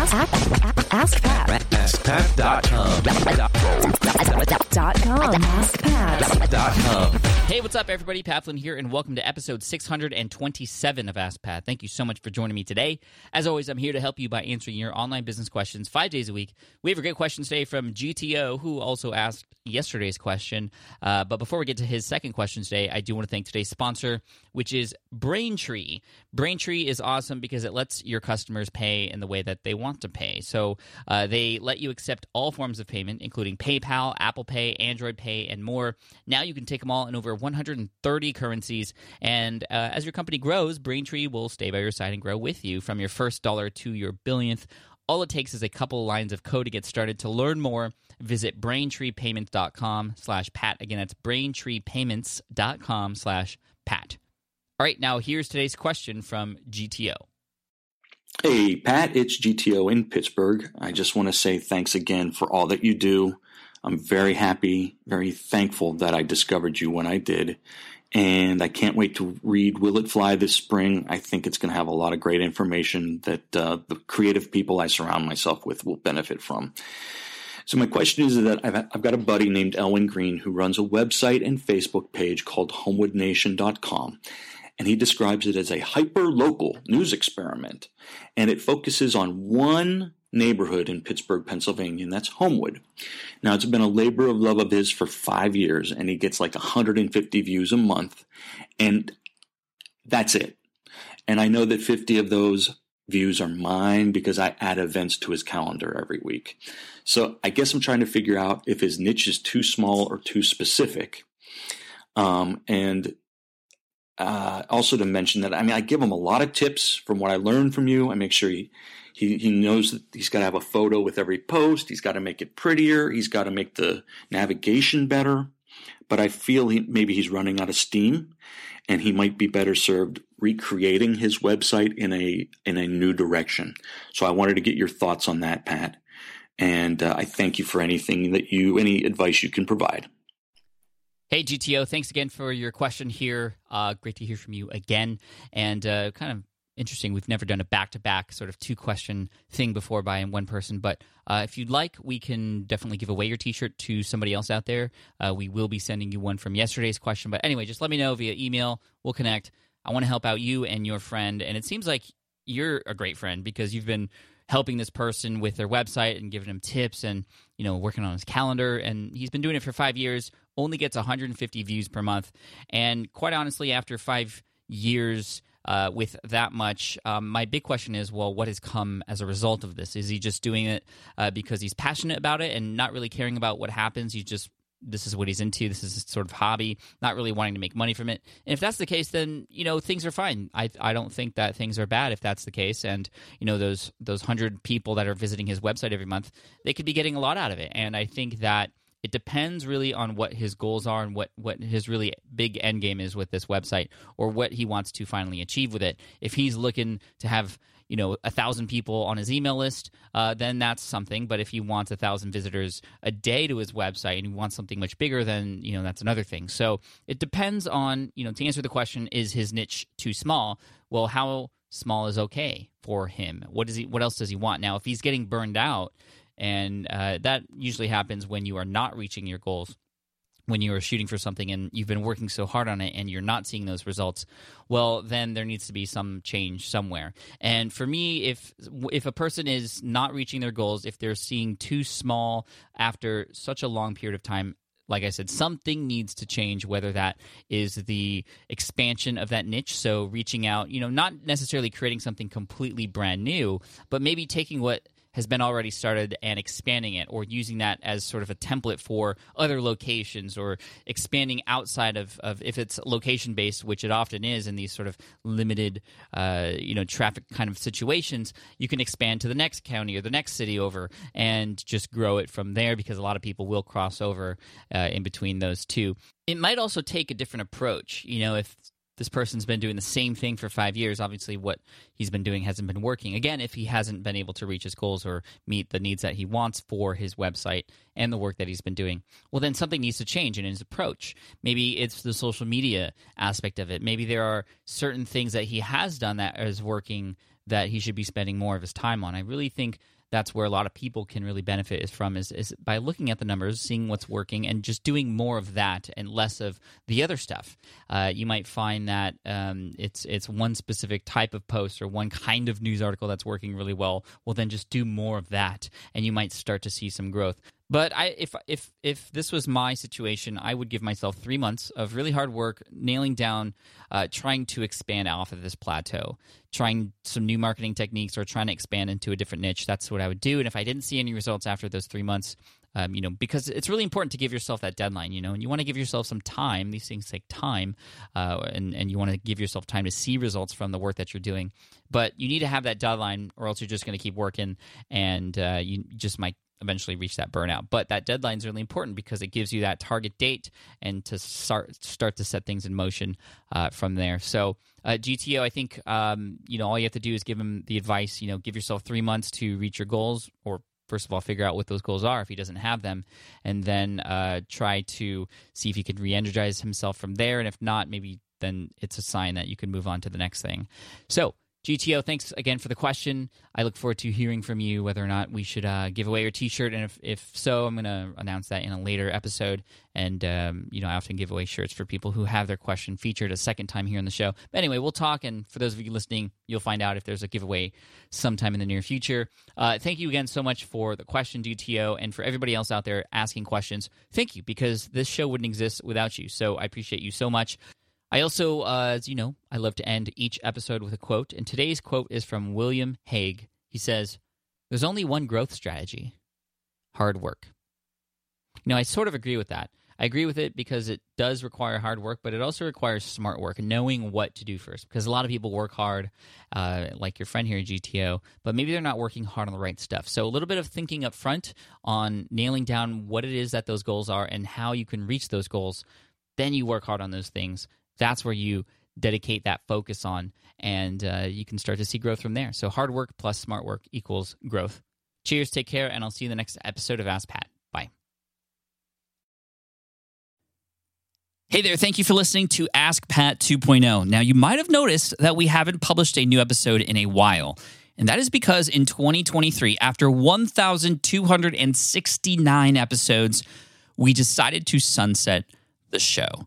Ask, ask, ask Pat. AskPat.com. Dot com. AskPat. Hey, what's up, everybody? Pat Flynn here, and welcome to episode 627 of Ask Pat. Thank you so much for joining me today. As always, I'm here to help you by answering your online business questions five days a week. We have a great question today from GTO, who also asked yesterday's question. Uh, but before we get to his second question today, I do want to thank today's sponsor, which is Braintree. Braintree is awesome because it lets your customers pay in the way that they want to pay. So uh, they let you accept all forms of payment, including PayPal, Apple Pay, Android Pay, and more. Now you can take them all in over 130 currencies. And uh, as your company grows, Braintree will stay by your side and grow with you from your first dollar to your billionth. All it takes is a couple lines of code to get started. To learn more, visit braintreepayments.com slash pat. Again, that's braintreepayments.com slash pat. All right, now here's today's question from GTO. Hey, Pat, it's GTO in Pittsburgh. I just want to say thanks again for all that you do. I'm very happy, very thankful that I discovered you when I did. And I can't wait to read Will It Fly this spring. I think it's going to have a lot of great information that uh, the creative people I surround myself with will benefit from. So my question is that I've, I've got a buddy named Elwin Green who runs a website and Facebook page called homewoodnation.com and he describes it as a hyper local news experiment. And it focuses on one neighborhood in Pittsburgh, Pennsylvania, and that's Homewood. Now, it's been a labor of love of his for five years, and he gets like 150 views a month, and that's it. And I know that 50 of those views are mine because I add events to his calendar every week. So I guess I'm trying to figure out if his niche is too small or too specific. Um, and uh, also to mention that I mean I give him a lot of tips from what I learned from you. I make sure he he, he knows that he's got to have a photo with every post. He's got to make it prettier. He's got to make the navigation better. But I feel he, maybe he's running out of steam, and he might be better served recreating his website in a in a new direction. So I wanted to get your thoughts on that, Pat. And uh, I thank you for anything that you any advice you can provide. Hey, GTO, thanks again for your question here. Uh, great to hear from you again. And uh, kind of interesting, we've never done a back to back sort of two question thing before by one person. But uh, if you'd like, we can definitely give away your t shirt to somebody else out there. Uh, we will be sending you one from yesterday's question. But anyway, just let me know via email. We'll connect. I want to help out you and your friend. And it seems like you're a great friend because you've been helping this person with their website and giving him tips and you know working on his calendar. And he's been doing it for five years only gets 150 views per month. And quite honestly after five years uh, with that much um, my big question is well what has come as a result of this? Is he just doing it uh, because he's passionate about it and not really caring about what happens? He's just this is what he's into. This is his sort of hobby, not really wanting to make money from it. And if that's the case, then you know things are fine. I I don't think that things are bad if that's the case. And you know those those hundred people that are visiting his website every month, they could be getting a lot out of it. And I think that it depends really on what his goals are and what what his really big end game is with this website or what he wants to finally achieve with it. If he's looking to have you know a thousand people on his email list, uh, then that's something. But if he wants a thousand visitors a day to his website and he wants something much bigger, then you know that's another thing. So it depends on you know to answer the question: Is his niche too small? Well, how small is okay for him? What does he? What else does he want? Now, if he's getting burned out, and uh, that usually happens when you are not reaching your goals when you are shooting for something and you've been working so hard on it and you're not seeing those results well then there needs to be some change somewhere and for me if if a person is not reaching their goals if they're seeing too small after such a long period of time like I said, something needs to change, whether that is the expansion of that niche. So reaching out, you know, not necessarily creating something completely brand new, but maybe taking what has been already started and expanding it or using that as sort of a template for other locations or expanding outside of, of if it's location based which it often is in these sort of limited uh, you know traffic kind of situations you can expand to the next county or the next city over and just grow it from there because a lot of people will cross over uh, in between those two. It might also take a different approach. You know if this person's been doing the same thing for five years, obviously what he's been doing hasn't been working. Again, if he hasn't been able to reach his goals or meet the needs that he wants for his website and the work that he's been doing, well, then something needs to change in his approach. Maybe it's the social media aspect of it. Maybe there are certain things that he has done that is working that he should be spending more of his time on. I really think that's where a lot of people can really benefit is from is, is by looking at the numbers seeing what's working and just doing more of that and less of the other stuff. Uh, you might find that um, it's it's one specific type of post or one kind of news article that's working really well well then just do more of that and you might start to see some growth but I, if if if this was my situation, I would give myself three months of really hard work, nailing down, uh, trying to expand off of this plateau, trying some new marketing techniques, or trying to expand into a different niche. That's what I would do. And if I didn't see any results after those three months, um, you know, because it's really important to give yourself that deadline, you know, and you want to give yourself some time. These things take time, uh, and and you want to give yourself time to see results from the work that you're doing. But you need to have that deadline, or else you're just going to keep working, and uh, you just might eventually reach that burnout. But that deadline is really important because it gives you that target date and to start start to set things in motion uh, from there. So uh, GTO, I think um, you know all you have to do is give him the advice. You know, give yourself three months to reach your goals, or first of all figure out what those goals are if he doesn't have them, and then uh, try to see if he can re-energize himself from there. And if not, maybe then it's a sign that you can move on to the next thing. So GTO, thanks again for the question. I look forward to hearing from you whether or not we should uh, give away your T-shirt, and if, if so, I'm going to announce that in a later episode. And um, you know, I often give away shirts for people who have their question featured a second time here in the show. But anyway, we'll talk, and for those of you listening, you'll find out if there's a giveaway sometime in the near future. Uh, thank you again so much for the question, GTO, and for everybody else out there asking questions. Thank you because this show wouldn't exist without you. So I appreciate you so much. I also, uh, as you know, I love to end each episode with a quote, and today's quote is from William Hague. He says, There's only one growth strategy hard work. Now, I sort of agree with that. I agree with it because it does require hard work, but it also requires smart work, knowing what to do first. Because a lot of people work hard, uh, like your friend here at GTO, but maybe they're not working hard on the right stuff. So a little bit of thinking up front on nailing down what it is that those goals are and how you can reach those goals. Then you work hard on those things that's where you dedicate that focus on, and uh, you can start to see growth from there. So hard work plus smart work equals growth. Cheers, take care, and I'll see you in the next episode of Ask Pat. Bye. Hey there, thank you for listening to Ask Pat 2.0. Now, you might have noticed that we haven't published a new episode in a while. And that is because in 2023, after 1,269 episodes, we decided to sunset the show